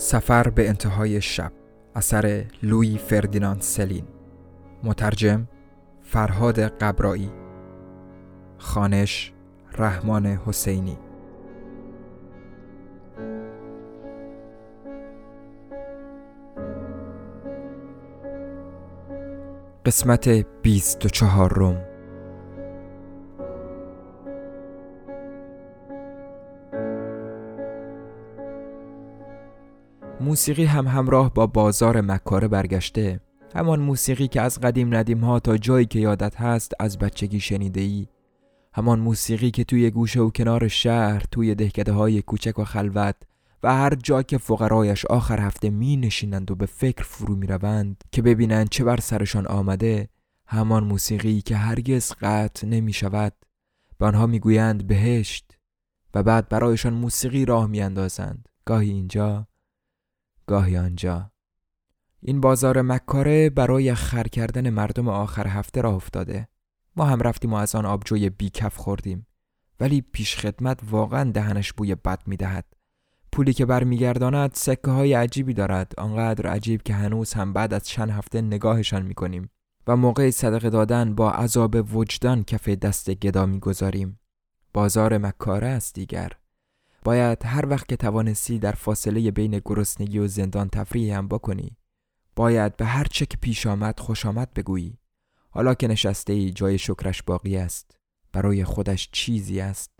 سفر به انتهای شب. اثر لوی فردیناند سلین. مترجم فرهاد قبرایی. خانش رحمان حسینی. قسمت بیست و چهار روم موسیقی هم همراه با بازار مکاره برگشته. همان موسیقی که از قدیم ندیم ها تا جایی که یادت هست از بچگی شنیده ای همان موسیقی که توی گوشه و کنار شهر توی دهکده های کوچک و خلوت و هر جا که فقرایش آخر هفته می نشینند و به فکر فرو می روند که ببینند چه بر سرشان آمده همان موسیقی که هرگز قطع نمی شود به آنها می گویند بهشت و بعد برایشان موسیقی راه می اندازند گاهی اینجا گاهی آنجا. این بازار مکاره برای خر کردن مردم آخر هفته راه افتاده. ما هم رفتیم و از آن آبجوی بیکف خوردیم. ولی پیش خدمت واقعا دهنش بوی بد می‌دهد. پولی که برمیگرداند سکه های عجیبی دارد. آنقدر عجیب که هنوز هم بعد از چند هفته نگاهشان می‌کنیم و موقع صدقه دادن با عذاب وجدان کف دست گدا می‌گذاریم. بازار مکاره است دیگر. باید هر وقت که توانستی در فاصله بین گرسنگی و زندان تفریح هم بکنی باید به هر چه که پیش آمد خوش آمد بگویی. حالا که نشسته ای جای شکرش باقی است. برای خودش چیزی است.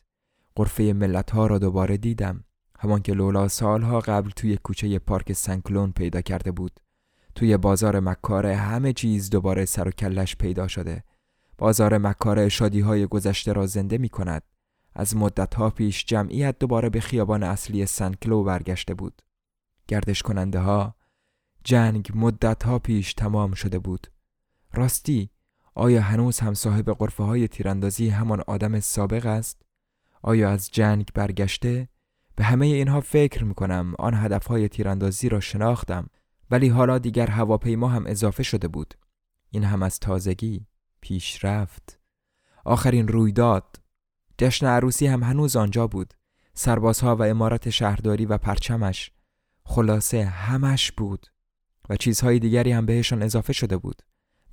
قرفه ملت ها را دوباره دیدم. همان که لولا سالها قبل توی کوچه پارک سنکلون پیدا کرده بود. توی بازار مکاره همه چیز دوباره سر و کلش پیدا شده. بازار مکاره شادی های گذشته را زنده می کند از مدت ها پیش جمعیت دوباره به خیابان اصلی سنکلو برگشته بود گردش کننده ها جنگ مدت ها پیش تمام شده بود راستی آیا هنوز هم صاحب قرفه های تیراندازی همان آدم سابق است؟ آیا از جنگ برگشته؟ به همه اینها فکر می کنم آن هدف های تیراندازی را شناختم ولی حالا دیگر هواپیما هم اضافه شده بود این هم از تازگی پیشرفت آخرین رویداد جشن عروسی هم هنوز آنجا بود. سربازها و امارت شهرداری و پرچمش. خلاصه همش بود. و چیزهای دیگری هم بهشان اضافه شده بود.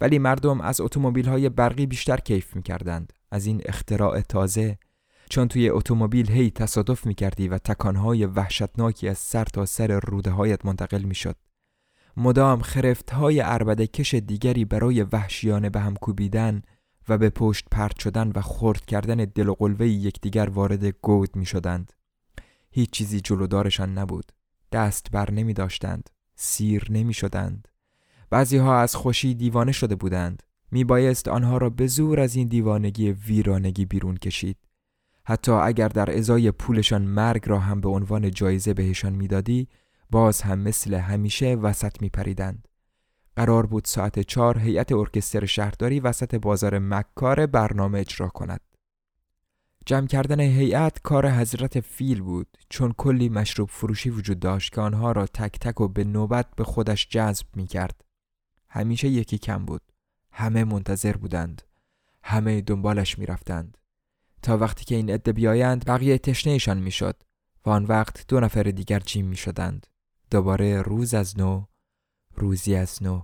ولی مردم از اتومبیل های برقی بیشتر کیف می کردند از این اختراع تازه چون توی اتومبیل هی تصادف می کردی و تکانهای وحشتناکی از سر تا سر روده هایت منتقل می شد. مدام خرفت های عربده کش دیگری برای وحشیانه به هم کوبیدن و به پشت پرت شدن و خرد کردن دل و قلوه یکدیگر وارد گود می شدند. هیچ چیزی جلودارشان نبود. دست بر نمی داشتند. سیر نمی شدند. بعضی ها از خوشی دیوانه شده بودند می بایست آنها را به زور از این دیوانگی ویرانگی بیرون کشید حتی اگر در ازای پولشان مرگ را هم به عنوان جایزه بهشان می‌دادی باز هم مثل همیشه وسط می پریدند. قرار بود ساعت چهار هیئت ارکستر شهرداری وسط بازار مکار برنامه اجرا کند. جمع کردن هیئت کار حضرت فیل بود چون کلی مشروب فروشی وجود داشت که آنها را تک تک و به نوبت به خودش جذب می کرد. همیشه یکی کم بود همه منتظر بودند همه دنبالش می‌رفتند تا وقتی که این عده بیایند بقیه تشنهشان می‌شد و آن وقت دو نفر دیگر جیم می‌شدند دوباره روز از نو روزی از نو.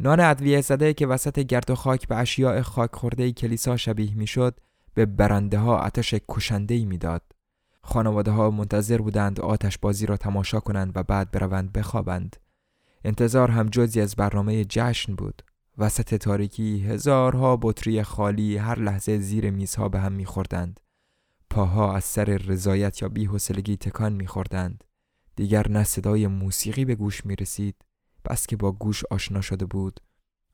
نان ادویه زده که وسط گرد و خاک به اشیاء خاک خورده کلیسا شبیه می‌شد به برنده ها آتش کشنده ای می‌داد. خانواده ها منتظر بودند آتش بازی را تماشا کنند و بعد بروند بخوابند. انتظار هم جزی از برنامه جشن بود. وسط تاریکی هزارها بطری خالی هر لحظه زیر میزها به هم میخوردند. پاها از سر رضایت یا بیحسلگی تکان میخوردند. دیگر نه صدای موسیقی به گوش می رسید بس که با گوش آشنا شده بود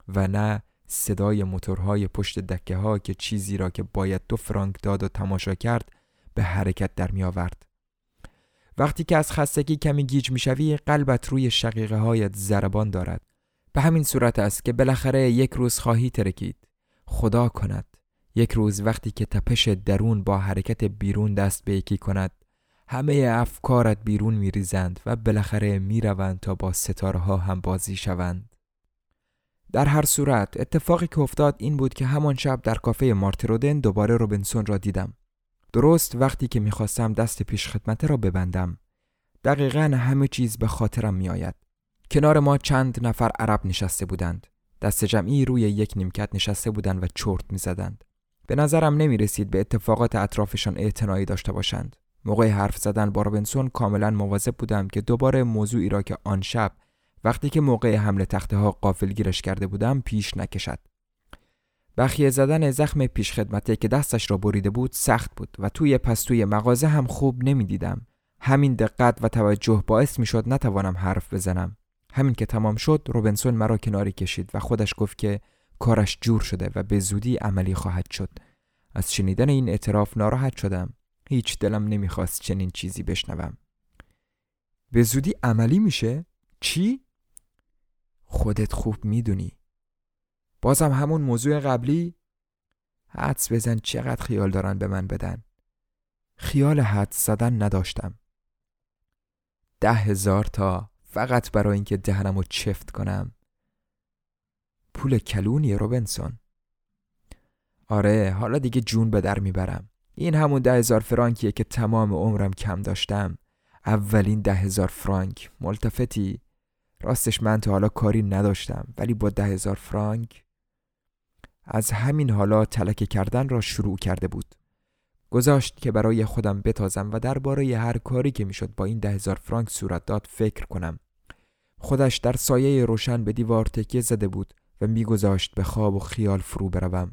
و نه صدای موتورهای پشت دکه ها که چیزی را که باید دو فرانک داد و تماشا کرد به حرکت در می آورد. وقتی که از خستگی کمی گیج می‌شوی قلبت روی شقیقه هایت زربان دارد. به همین صورت است که بالاخره یک روز خواهی ترکید. خدا کند. یک روز وقتی که تپش درون با حرکت بیرون دست به یکی کند همه افکارت بیرون میریزند و بالاخره می‌روند تا با ستاره ها هم بازی شوند. در هر صورت اتفاقی که افتاد این بود که همان شب در کافه مارترودن دوباره روبنسون را دیدم. درست وقتی که می‌خواستم دست پیش خدمته را ببندم. دقیقا همه چیز به خاطرم میآید. کنار ما چند نفر عرب نشسته بودند. دست جمعی روی یک نیمکت نشسته بودند و چرت می‌زدند. به نظرم نمی رسید به اتفاقات اطرافشان اعتنایی داشته باشند. موقع حرف زدن با رابنسون کاملا مواظب بودم که دوباره موضوعی را که آن شب وقتی که موقع حمله تخته ها قافل گیرش کرده بودم پیش نکشد بخیه زدن زخم پیش خدمته که دستش را بریده بود سخت بود و توی پستوی مغازه هم خوب نمی‌دیدم. همین دقت و توجه باعث می شد نتوانم حرف بزنم. همین که تمام شد روبنسون مرا کناری کشید و خودش گفت که کارش جور شده و به زودی عملی خواهد شد. از شنیدن این اعتراف ناراحت شدم. هیچ دلم نمی‌خواست چنین چیزی بشنوم. به زودی عملی میشه؟ چی؟ خودت خوب می‌دونی. بازم همون موضوع قبلی حدس بزن چقدر خیال دارن به من بدن خیال حدس زدن نداشتم ده هزار تا فقط برای اینکه دهنمو چفت کنم پول کلونی روبنسون آره حالا دیگه جون به در می‌برم این همون ده هزار فرانکیه که تمام عمرم کم داشتم. اولین ده هزار فرانک. ملتفتی. راستش من تا حالا کاری نداشتم ولی با ده هزار فرانک از همین حالا تلکه کردن را شروع کرده بود. گذاشت که برای خودم بتازم و درباره هر کاری که می‌شد با این ده هزار فرانک صورت داد فکر کنم. خودش در سایه روشن به دیوار تکیه زده بود و میگذاشت به خواب و خیال فرو بروم.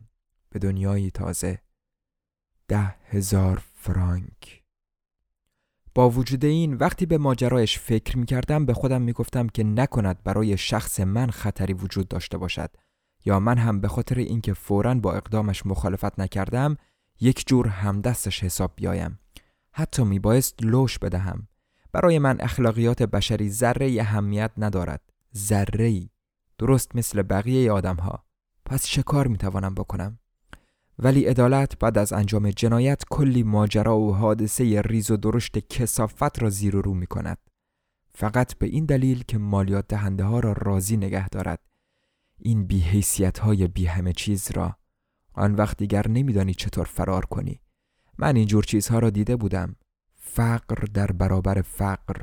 به دنیایی تازه. ده هزار فرانک. با وجود این وقتی به ماجرایش فکر می کردم به خودم می گفتم که نکند برای شخص من خطری وجود داشته باشد یا من هم به خاطر اینکه فوراً با اقدامش مخالفت نکردم یک جور همدستش حساب بیایم. حتی میبایست لوش بدهم. برای من اخلاقیات بشری ذره اهمیت ندارد. ذره درست مثل بقیه آدم ها پس چه کار می‌توانم بکنم؟ ولی عدالت بعد از انجام جنایت کلی ماجرا و حادثه ریز و درشت کسافت را زیر و رو می کند. فقط به این دلیل که مالیات دهنده ها را راضی نگه دارد. این بیحیثیت های بی همه چیز را. آن وقت دیگر نمیدانی چطور فرار کنی. من اینجور چیزها را دیده بودم. فقر در برابر فقر.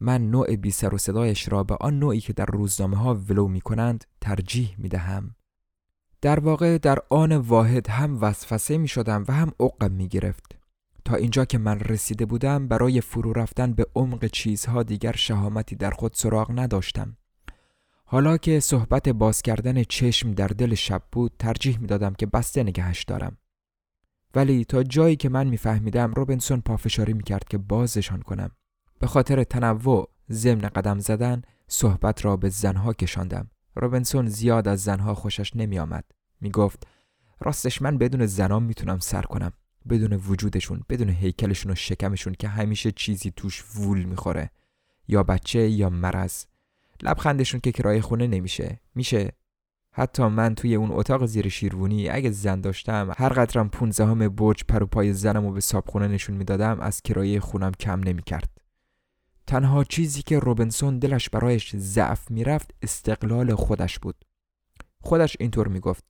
من نوع بی سر و صدایش را به آن نوعی که در روزنامه ها ولو می کنند ترجیح می دهم. در واقع در آن واحد هم وسوسه می شدم و هم عقم می گرفت. تا اینجا که من رسیده بودم برای فرو رفتن به عمق چیزها دیگر شهامتی در خود سراغ نداشتم. حالا که صحبت باز کردن چشم در دل شب بود ترجیح می دادم که بسته نگهش دارم. ولی تا جایی که من میفهمیدم روبنسون پافشاری می کرد که بازشان کنم. به خاطر تنوع ضمن قدم زدن صحبت را به زنها کشاندم. روبنسون زیاد از زنها خوشش نمی آمد. می گفت راستش من بدون زنان می‌تونم سر کنم. بدون وجودشون، بدون هیکلشون و شکمشون که همیشه چیزی توش وول می‌خوره. یا بچه یا مرض. لبخندشون که کرایه خونه نمیشه میشه حتی من توی اون اتاق زیر شیروونی اگه زن داشتم هر قدرم پونزدهم برج پر و پای زنم و به صابخونه نشون می‌دادم از کرایه خونم کم نمی‌کرد تنها چیزی که روبنسون دلش برایش ضعف می‌رفت استقلال خودش بود. خودش اینطور می‌گفت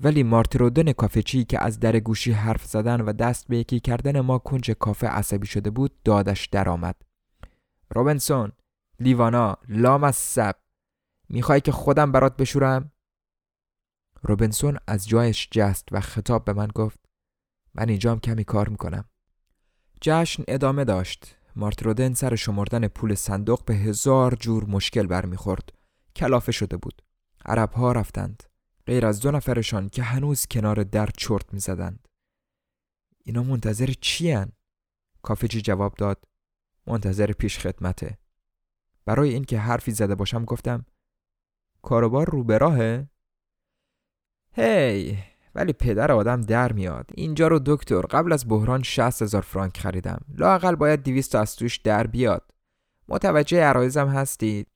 ولی مارترودن کافچی که از در گوشی حرف زدن و دست به یکی کردن ما کنج کافه عصبی شده بود دادش درآمد. روبنسون لیوانا لام از سب می‌خوای که خودم برات بشورم؟ روبنسون از جایش جست و خطاب به من گفت من اینجام کمی کار می‌کنم. جشن ادامه داشت. مارترودن سر شمردن پول صندوق به هزار جور مشکل برمیخورد کلافه شده بود عرب ها رفتند غیر از دو نفرشان که هنوز کنار در چرت می زدند. اینا منتظر چی هن؟ کافجی جواب داد منتظر پیش خدمته برای اینکه حرفی زده باشم گفتم کاروبار رو به راهه؟ هی ولی پدر آدم در میاد. اینجا رو دکتر قبل از بحران 60 هزار فرانک خریدم. لاقل باید 200 از توش در بیاد. متوجه عرایزم هستید؟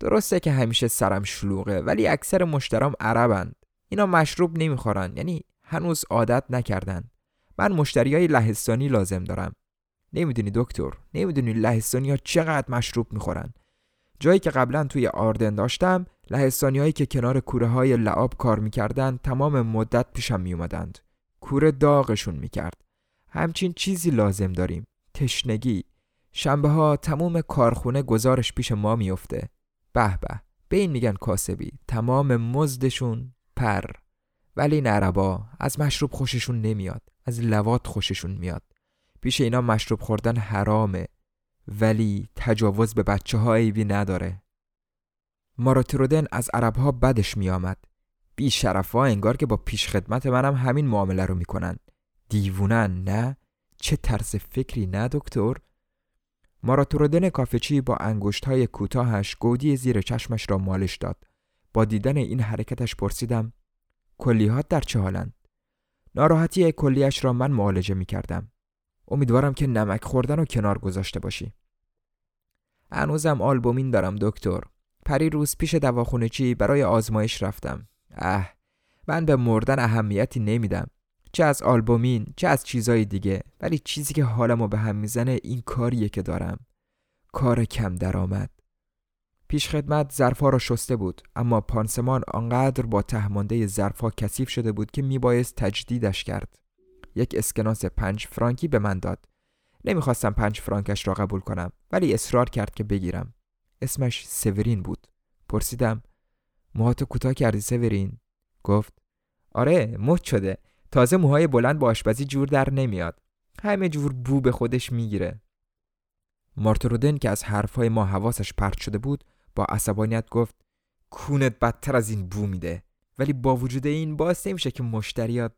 درسته که همیشه سرم شلوغه ولی اکثر مشترام عربند. اینا مشروب نمی‌خورن یعنی هنوز عادت نکردن. من مشتری های لهستانی لازم دارم. نمی‌دونی دکتر نمی‌دونی لهستانی ها چقدر مشروب می‌خورن. جایی که قبلا توی آردن داشتم لهستانی هایی که کنار کوره های لعاب کار می‌کردن تمام مدت پیشم میومدند کوره داغشون می‌کرد. همچین چیزی لازم داریم. تشنگی. شنبه ها تمام کارخونه گزارش پیش ما میفته به به. به این میگن کاسبی. تمام مزدشون پر. ولی نربا از مشروب خوششون نمیاد. از لوات خوششون میاد. پیش اینا مشروب خوردن حرامه. ولی تجاوز به بچه ها عیبی نداره. ماراترودن از عرب ها بدش میآمد. بی شرف ها انگار که با پیش خدمت منم همین معامله رو می‌کنن. دیوونن نه؟ چه طرز فکری نه دکتر؟ ماراتورودن کافچی با انگشت های کوتاهش گودی زیر چشمش را مالش داد. با دیدن این حرکتش پرسیدم کلیهات در چه حالند؟ ناراحتی کلیش را من معالجه می کردم امیدوارم که نمک خوردن رو کنار گذاشته باشی. هنوزم آلبومین دارم دکتر. پری روز پیش دواخونه چی برای آزمایش رفتم. اه من به مردن اهمیتی نمیدم. چه از آلبومین چه از چیزای دیگه ولی چیزی که حالمو به هم می‌زنه این کاریه که دارم. کار کم درآمد. پیش خدمت ظرفا را شسته بود اما پانسمان آنقدر با تهمانده ظرفا کثیف شده بود که میبایست تجدیدش کرد. یک اسکناس پنج فرانکی به من داد. نمی‌خواستم پنج فرانکش را قبول کنم ولی اصرار کرد که بگیرم. اسمش سورین بود. پرسیدم موهاتو کوتاه کردی سورین؟ گفت آره مد شده. تازه موهای بلند با آشپزی جور در نمیاد. همه جور بو به خودش می‌گیره. مارترودن که از حرفهای ما حواسش پرت شده بود با عصبانیت گفت کونت بدتر از این بو میده. ولی با وجود این باعث نمیشه که مشتریات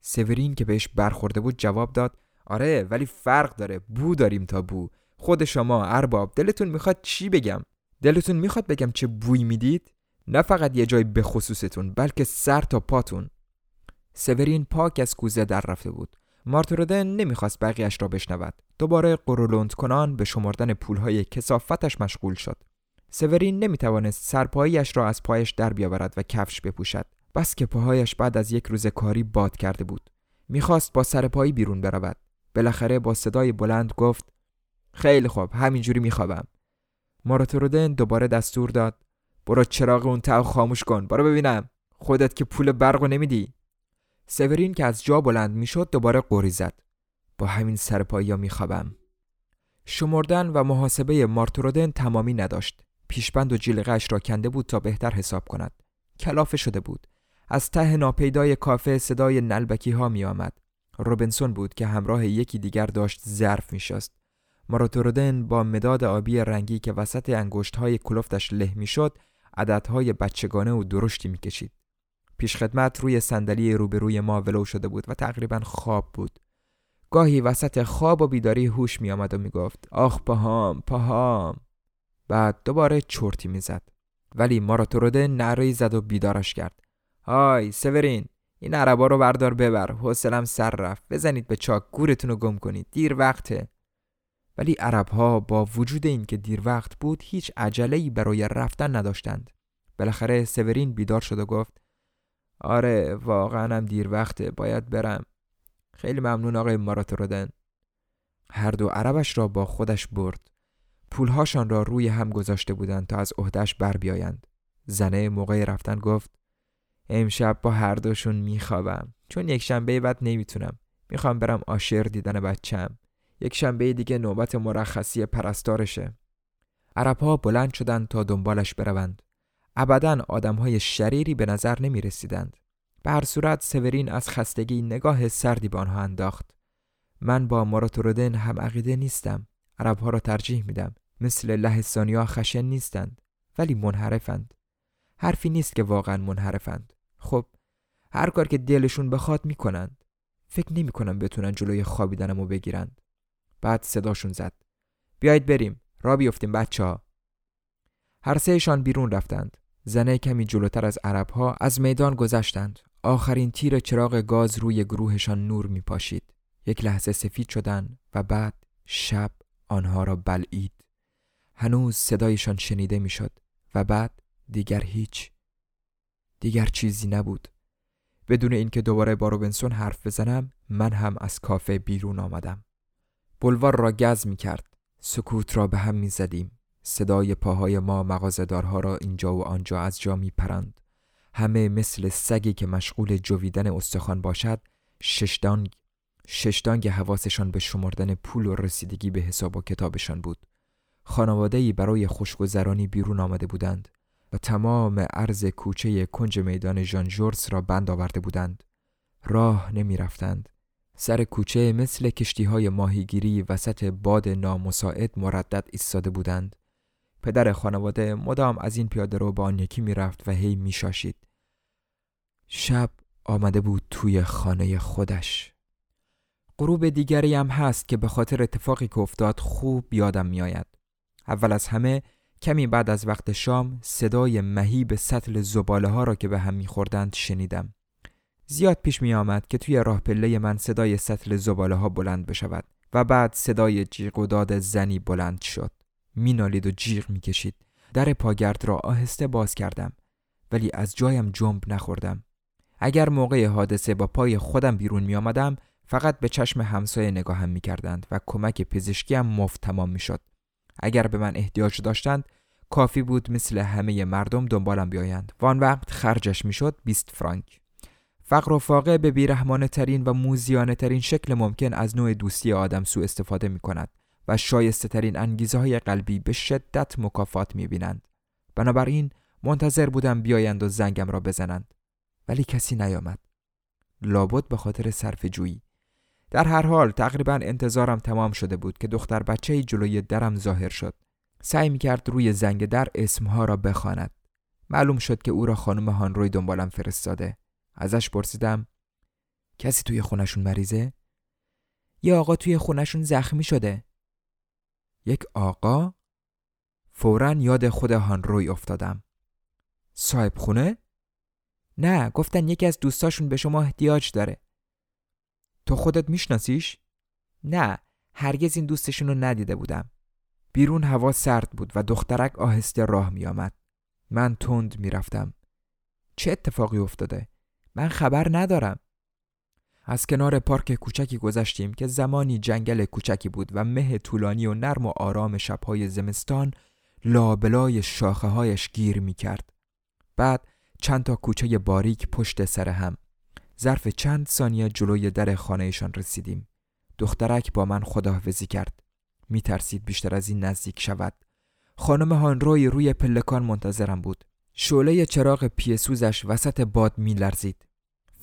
سورین که بهش برخورده بود جواب داد آره ولی فرق داره. بو داریم تا بو. خود شما ارباب دلتون می‌خواد چی بگم؟ دلتون می‌خواد بگم چه بوی می‌دید؟ نه فقط یه جای به خصوصتون بلکه سر تا پاتون. سورین پاک از کوزه در رفته بود. مارترودن نمی‌خواست بقیهش را بشنود. دوباره قرولند کنان به شمردن پولهای کسافتش مشغول شد. سورین نمی‌توانست سرپاییش را از پایش در بیاورد و کفش بپوشد. بس که پاهایش بعد از یک روز کاری باد کرده بود. می‌خواست با سرپایی بیرون برود. بالاخره با صدای بلند گفت خیلی خوب همینجوری میخوابم. ماراتورودن دوباره دستور داد. برو چراغ اون تا خاموش کن برو ببینم. خودت که پول برقو نمیدی. سورین که از جا بلند می‌شد دوباره قوری زد. با همین سرپایی میخوابم. شمردن و محاسبه مارتورودن تمامی نداشت. پیشبند و جیلقش را کنده بود تا بهتر حساب کند. کلافه شده بود. از ته ناپیدای کافه صدای نلبکی ها می آمد. روبنسون بود که همراه یکی دیگر داشت ظرف می شست. ماراتورودن با مداد آبی رنگی که وسط انگشت های کلفتش له می شد عددهای بچگانه و درشتی می کشید. پیشخدمت روی صندلی روبروی ما ولو شده بود و تقریبا خواب بود. گاهی وسط خواب و بیداری هوش می آمد و می گفت آخ پاهام پاهام بعد دوباره چرتی می زد. ولی ماراتورودن نعره زد و بیدارش کرد. های سورین این عربا رو بردار ببر حوصلم سر رفت بزنید به چاک گورتون رو گم کنید دیر وقته ولی عرب ها با وجود اینکه دیر وقت بود هیچ عجله برای رفتن نداشتند. بالاخره سورین بیدار شد و گفت آره واقعا هم دیر وقته باید برم. خیلی ممنون آقای ماراتورودن. هر دو عربش را با خودش برد. پولهاشان را روی هم گذاشته بودند تا از عهدهش بر بیایند. زنه موقع رفتن گفت امشب با هر دوشون میخوابم. چون یک شنبه بعد نمی‌تونم. می‌خوام برم آشر دیدن بچم. یک شنبه دیگه نوبت مرخصی پرستارشه. عرب ها بلند شدند تا دنبالش بروند. ابدا آدم های شریری به نظر نمی رسیدند به هر صورت سورین از خستگی نگاه سردی به آنها انداخت. من با ماراتورودن هم عقیده نیستم. عرب ها را ترجیح میدم. مثل لهستانیا خشن نیستند ولی منحرفند. حرفی نیست که واقعا منحرفند. خب هر کار که دلشون بخواد می‌کنند. فکر نمی‌کنم بتونن جلوی خوابیدنمو بگیرند. بعد صداشون زد بیایید بریم را بیفتیم بچه ها هر سهشان بیرون رفتند زنه کمی جلوتر از عرب ها از میدان گذشتند آخرین تیر چراغ گاز روی گروهشان نور می پاشید. یک لحظه سفید شدند و بعد شب آنها را بلعید. هنوز صدایشان شنیده می‌شد و بعد دیگر هیچ. دیگر چیزی نبود. بدون اینکه دوباره با روبنسون حرف بزنم من هم از کافه بیرون آمدم. بلوار را گز می کرد. سکوت را به هم می زدیم. صدای پاهای ما مغازدارها را اینجا و آنجا از جا می پرند. همه مثل سگی که مشغول جویدن استخوان باشد ششدانگ ششدانگ حواسشان به شمردن پول و رسیدگی به حساب و کتابشان بود خانواده‌ای برای خوشگذرانی بیرون آمده بودند و تمام عرض کوچه کنج میدان ژان را بند آورده بودند راه نمی رفتند. سر کوچه مثل کشتی های ماهیگیری وسط باد نامساعد مردد ایستاده بودند. پدر خانواده مدام از این پیاده رو به آن یکی می‌رفت و هی میشاشید. شب آمده بود توی خانه خودش. غروب دیگری هم هست که به خاطر اتفاقی که افتاد خوب یادم میآید. اول از همه کمی بعد از وقت شام صدای مهیب سطل زباله ها را که به هم میخوردند شنیدم. زیاد پیش می آمد که توی راه پله من صدای سطل زباله ها بلند بشود و بعد صدای جیغ و داد زنی بلند شد مینالید و جیغ می‌کشید در پاگرد را آهسته باز کردم ولی از جایم جنب نخوردم اگر موقع حادثه با پای خودم بیرون می آمدم فقط به چشم همسایه نگاهم می کردند و کمک پزشکی هم مفت تمام می شد. اگر به من احتیاج داشتند کافی بود مثل همه مردم دنبالم بیایند و آن وقت خرجش می شد 20 فرانک. فقر و فاقه به بیرحمانه ترین و موزیانه ترین شکل ممکن از نوع دوستی آدم سو استفاده می کند و شایسته ترین انگیزه های قلبی به شدت مکافات می بینند. بنابراین منتظر بودم بیایند و زنگم را بزنند. ولی کسی نیامد. لابد به خاطر صرف جویی. در هر حال تقریبا انتظارم تمام شده بود که دختر بچه جلوی درم ظاهر شد. سعی می کرد روی زنگ در اسمها را بخواند. معلوم شد که او را خانم هانروی دنبالم فرستاده. ازش پرسیدم کسی توی خونشون مریضه؟ یه آقا توی خونشون زخمی شده. یک آقا؟ فورا یاد خود هانروی افتادم. صاحب خونه؟ نه گفتن یکی از دوستاشون به شما احتیاج داره تو خودت میشناسیش؟ نه هرگز این دوستشون رو ندیده بودم بیرون هوا سرد بود و دخترک آهسته راه میآمد من تند می‌رفتم چه اتفاقی افتاده؟ من خبر ندارم. از کنار پارک کوچکی گذشتیم که زمانی جنگل کوچکی بود و مه طولانی و نرم و آرام شبهای زمستان لابلای شاخه هایش گیر می کرد. بعد چند تا کوچه باریک پشت سر هم. ظرف چند ثانیه جلوی در خانهشان رسیدیم. دخترک با من خداحافظی کرد. می ترسید بیشتر از این نزدیک شود. خانم هانروی روی پلکان منتظرم بود. شعله چراغ پیسوزش وسط باد می لرزید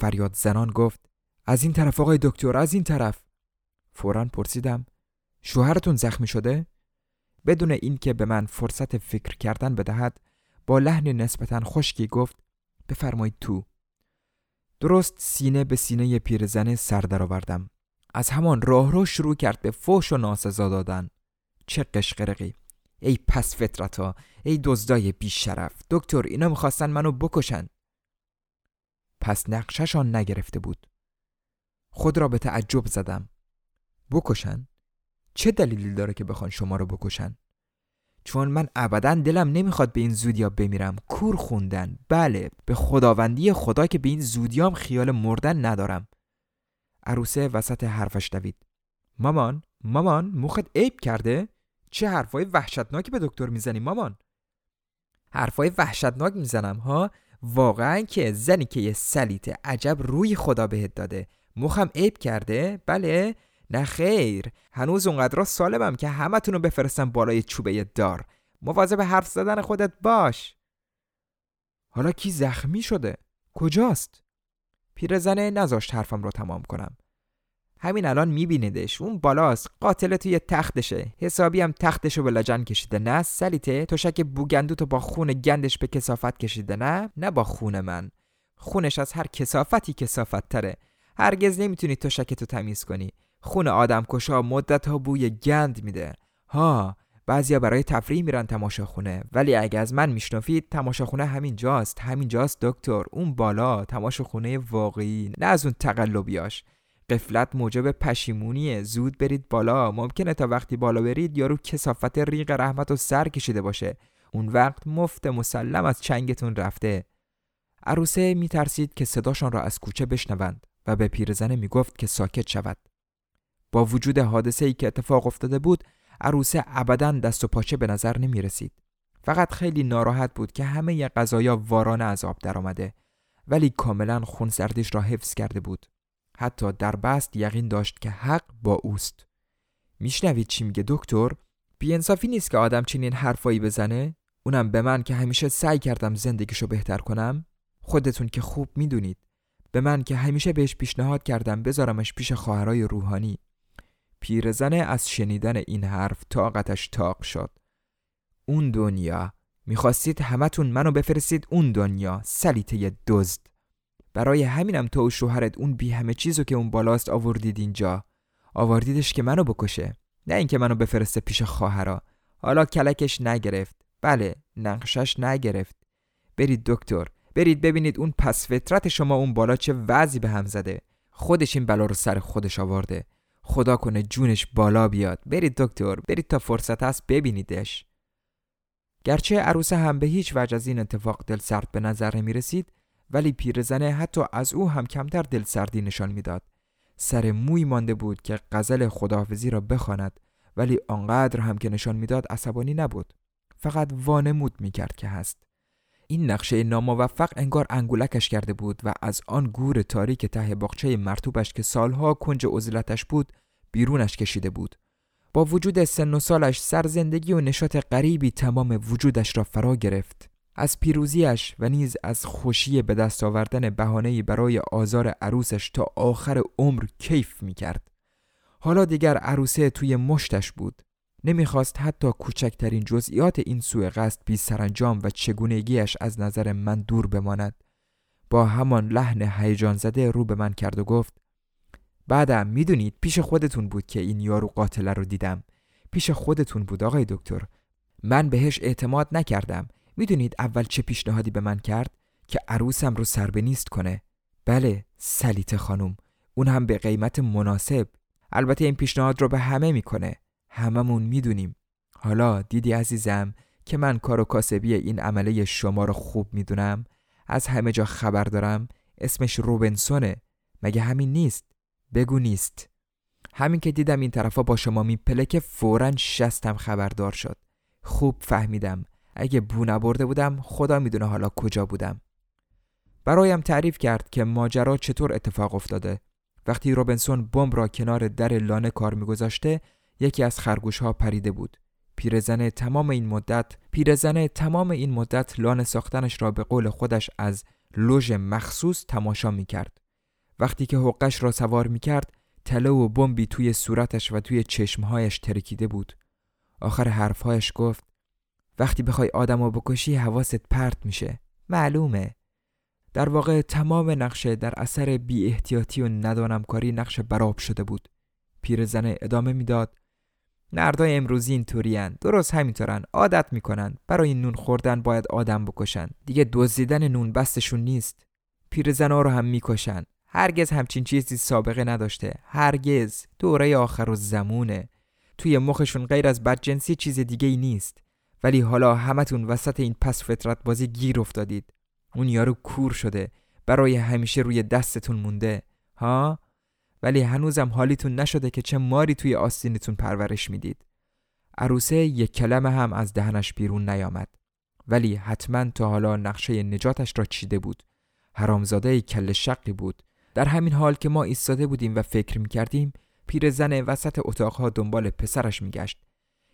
فریاد زنان گفت از این طرف آقای دکتر از این طرف. فورا پرسیدم شوهرتون زخمی شده؟ بدون اینکه به من فرصت فکر کردن بدهد با لحن نسبتا خشکی گفت بفرمایید تو. درست سینه به سینه پیرزن سر درآوردم. از همان راه رو شروع کرد به فوش و ناسزا دادن. چه قشقرقی. ای پس فطرتا ای دزدای بیشرف. دکتر اینا می‌خواستن منو بکشن. پس نقششان نگرفته بود. خود را به تعجب زدم. بکشن؟ چه دلیلی داره که بخوان شما رو بکشن؟ چون من ابدا دلم نمی‌خواد به این زودیا بمیرم. کور خوندن. بله به خداوندی خدا که به این زودیام خیال مردن ندارم. عروسه وسط حرفش دوید. مامان مامان موخت عیب کرده؟ چه حرفای وحشتناکی به دکتر می‌زنی مامان؟ حرفای وحشتناک می‌زنم ها؟ واقعا که زنی که یه سلیت عجب روی خدا بهت داده. مخم عیب کرده؟ بله. نه خیر. هنوز اونقدر سالمم که همتون رو بفرستم بالای چوبه دار. مواظب حرف زدن خودت باش. حالا کی زخمی شده؟ کجاست؟ پیرزنه نذاشت حرفم رو تمام کنم. همین الان میبینیدش. اون بالاست. قاتل توی تختشه. حسابی هم تختشو به لجن کشیده. نه سلیته. تشک بوگندو با خون گندش به کسافت کشیده. نه؟ نه با خون من. خونش از هر کسافتی کسافت تره هرگز نمی‌تونی تشکتو تمیز کنی. خون آدم کشا مدت ها بوی گند میده. ها بعضیا برای تفریح میرن تماشاخونه. ولی اگه از من میشنفید تماشاخونه همین جاست. همین جاست دکتر. اون بالا تماشاخونه واقعی. نه از اون تقلبیاش. قفلت موجب پشیمونیه. زود برید بالا. ممکنه تا وقتی بالا برید یارو کسافت ریق رحمت و سر کشیده باشه. اون وقت مفت مسلم از چنگتون رفته. عروسه میترسید که صداشان را از کوچه بشنوند و به پیرزنه می‌گفت که ساکت شود. با وجود حادثه ای که اتفاق افتاده بود عروسه ابدا دست و پاچه به نظر نمی رسید. فقط خیلی ناراحت بود که همه غذایا وارانه از آب درآمده ولی کاملا خونسردیش را حفظ کرده بود. حتی در بست یقین داشت که حق با اوست. میشنوید چی میگه دکتر؟ بیانصافی نیست که آدم چنین حرفایی بزنه؟ اونم به من که همیشه سعی کردم زندگیشو بهتر کنم؟ خودتون که خوب می‌دونید. به من که همیشه بهش پیشنهاد کردم بذارمش پیش خواهرای روحانی پیرزنه از شنیدن این حرف طاقتش تاق شد اون دنیا می‌خواستید همتون منو بفرستید اون دنیا سلیته دزد برای همینم تو و شوهرت اون بی همه چیزو که اون بالاست آوردید اینجا. آوردیدش که منو بکشه. نه اینکه منو بفرسته پیش خواهرا. حالا کلکش نگرفت. بله نقشش نگرفت. برید دکتر. برید ببینید اون پس فطرت شما اون بالا چه وضعی به هم زده. خودش این بلا رو سر خودش آورده. خدا کنه جونش بالا بیاد. برید دکتر. برید تا فرصت هست ببینیدش. گرچه عروسه هم به هیچ وجه از این اتفاق دل سرد به نظر نمی رسید ولی پیرزنه حتی از او هم کمتر دل سردی نشان می‌داد. سر موی مانده بود که غزل خداحافظی را بخواند ولی آنقدر هم که نشان می‌داد عصبانی نبود. فقط وانمود می کرد که هست. این نقشه ناموفق انگار انگولکش کرده بود و از آن گور تاریک ته باغچه مرتوبش که سالها کنج عزلتش بود بیرونش کشیده بود با وجود سن و سالش سرزندگی و نشاط غریبی تمام وجودش را فرا گرفت از پیروزیش و نیز از خوشی به دست آوردن بهانه‌ای برای آزار عروسش تا آخر عمر کیف می کرد. حالا دیگر عروسه توی مشتش بود. نمی‌خواست حتی کوچکترین جزئیات این سوء قصد بی سرانجام و چگونگیش از نظر من دور بماند. با همان لحن هیجان زده رو به من کرد و گفت بعدم می‌دونید پیش خودتون بود که این یارو قاتله رو دیدم. پیش خودتون بود آقای دکتر. من بهش اعتماد نکردم. می‌دونید اول چه پیشنهادی به من کرد؟ که عروسم رو سر نیست کنه. بله سلیت خانم. اون هم به قیمت مناسب. البته این پیشنهاد رو به همه می‌کنه. هممون می‌دونیم. حالا دیدی عزیزم که من کار و کاسبی این عمله شما رو خوب می‌دونم؟ از همه جا خبر دارم. اسمش روبنسونه. مگه همین نیست؟ بگو نیست. همین که دیدم این طرفا با شما میپله که فورا شستم خبردار شد. خوب فهمیدم. اگه بو نبرده بودم خدا می‌دونه حالا کجا بودم برایم تعریف کرد که ماجرا چطور اتفاق افتاده وقتی روبنسون بمب را کنار در لانه کار میگذاشته یکی از خرگوش ها پریده بود پیرزن تمام این مدت پیرزن تمام این مدت لانه ساختنش را به قول خودش از لوژ مخصوص تماشا می کرد. وقتی که حقش را سوار می کرد تله و بمبی توی صورتش و توی چشمهایش ترکیده بود. آخر حرفهایش گفت وقتی بخوای آدم رو بکشی حواست پرت میشه. معلومه. در واقع تمام نقشه در اثر بی احتیاطی و ندانم کاری نقشه براب شده بود. پیرزن ادامه می‌داد. نردای امروزی اینطورین. درست همینطورن. عادت می‌کنن. برای نون خوردن باید آدم بکشن. دیگه دزدیدن نون بستشون نیست. پیرزنا رو هم می‌کشن. هرگز همچین چیزی سابقه نداشته. هرگز. دوره آخر و زمونه. توی مخشون غیر از بدجنسی چیز دیگه ای نیست. ولی حالا همتون وسط این پس فطرت بازی گیر افتادید اون یارو کور شده برای همیشه روی دستتون مونده ها ولی هنوزم حالیتون نشده که چه ماری توی آستینتون پرورش می‌دید. عروسه یک کلمه هم از دهنش بیرون نیامد. ولی حتما تا حالا نقشه نجاتش را چیده بود. حرامزاده کل شقی بود. در همین حال که ما ایستاده بودیم و فکر می‌کردیم پیرزن وسط اتاقها دنبال پسرش میگشت.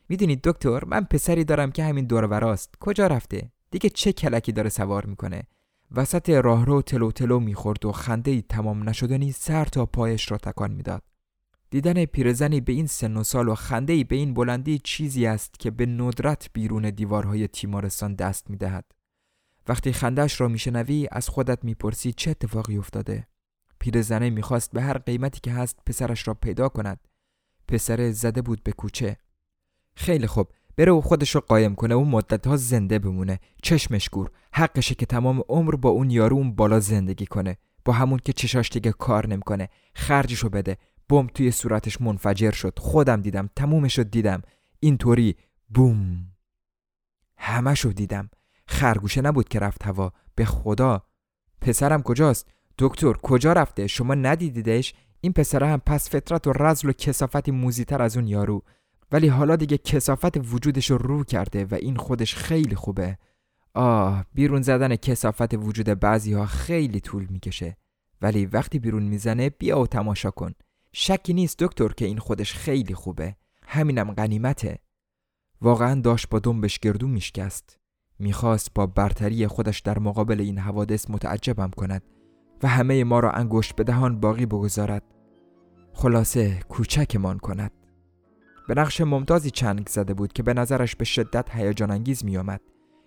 می‌دونید دکتر من پسری دارم که همین دور. کجا رفته؟ دیگه چه کلکی داره سوار می‌کنه؟ وسط راهرو تلو تلو می‌خورد و خنده تمام نشدنی سر تا پایش را تکان می‌داد. دیدن پیرزنی به این سن و سال و خنده به این بلندی چیزی است که به ندرت بیرون دیوارهای تیمارستان دست می‌دهد. وقتی خندش را میشنوی از خودت می‌پرسی چه اتفاقی افتاده. پیرزنه می‌خواست به هر قیمتی که هست پسرش را پیدا کند. پسر زده بود به کوچه. خیلی خوب. بره و خودش رو قایم کنه و مدت ها زنده بمونه. چشمش گور. حقشه که تمام عمر با اون یارو اون بالا زندگی کنه. با همون که چشاش دیگه کار نمی‌کنه. خرجشو بده. بم توی صورتش منفجر شد. خودم دیدم. تمومش رو دیدم. اینطوری. بوم. همشو دیدم. خرگوشه نبود که رفت هوا. به خدا. پسرم کجاست؟ دکتر کجا رفته؟ شما ندیدیدش؟ این پسره هم پس فطرت و رزل و کسافتی موزیتر از اون یارو. ولی حالا دیگه کسافت وجودش رو رو کرده و این خودش خیلی خوبه. آه بیرون زدن کسافت وجود بعضی ها خیلی طول می‌کشه. ولی وقتی بیرون می‌زنه بیا و تماشا کن. شکی نیست دکتر که این خودش خیلی خوبه. همینم غنیمته. واقعا داشت با دنبش گردو میشکست. می‌خواست با برتری خودش در مقابل این حوادث متعجبم کند و همه ما را انگشت به دهان باقی بگذارد. خلاصه کوچکمان کند. به نقش ممتازی چنگ زده بود که به نظرش به شدت هیجان انگیز می آمد.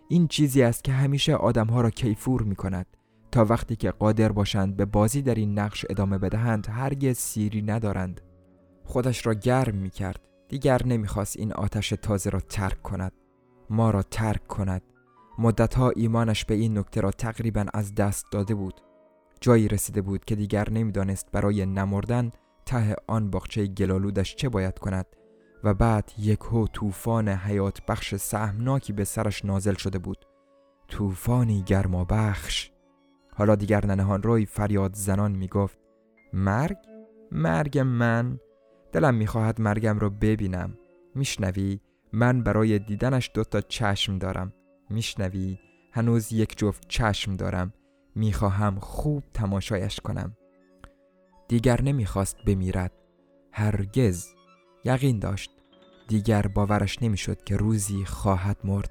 این چیزی است که همیشه آدمها را کیفور می کند تا وقتی که قادر باشند به بازی در این نقش ادامه بدهند هرگز سیری ندارند. خودش را گرم می کرد دیگر نمی‌خواست این آتش تازه را ترک کند. ما را ترک کند. مدتها ایمانش به این نکته را تقریبا از دست داده بود. جایی رسیده بود که دیگر نمی‌دانست برای نمردن ته آن باغچه گلالودش چه باید کند. و بعد یک هو طوفان حیات بخش سهمناکی به سرش نازل شده بود طوفانی گرما بخش حالا دیگر ننهان روی فریاد زنان می گفت مرگ؟ مرگ من؟ دلم می‌خواهد مرگم را ببینم میشنوی؟ من برای دیدنش دوتا چشم دارم میشنوی؟ هنوز یک جفت چشم دارم می‌خواهم خوب تماشایش کنم دیگر نمی‌خواست بمیرد هرگز یقین داشت. دیگر باورش نمی‌شد که روزی خواهد مرد.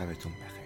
شبتون بخیر.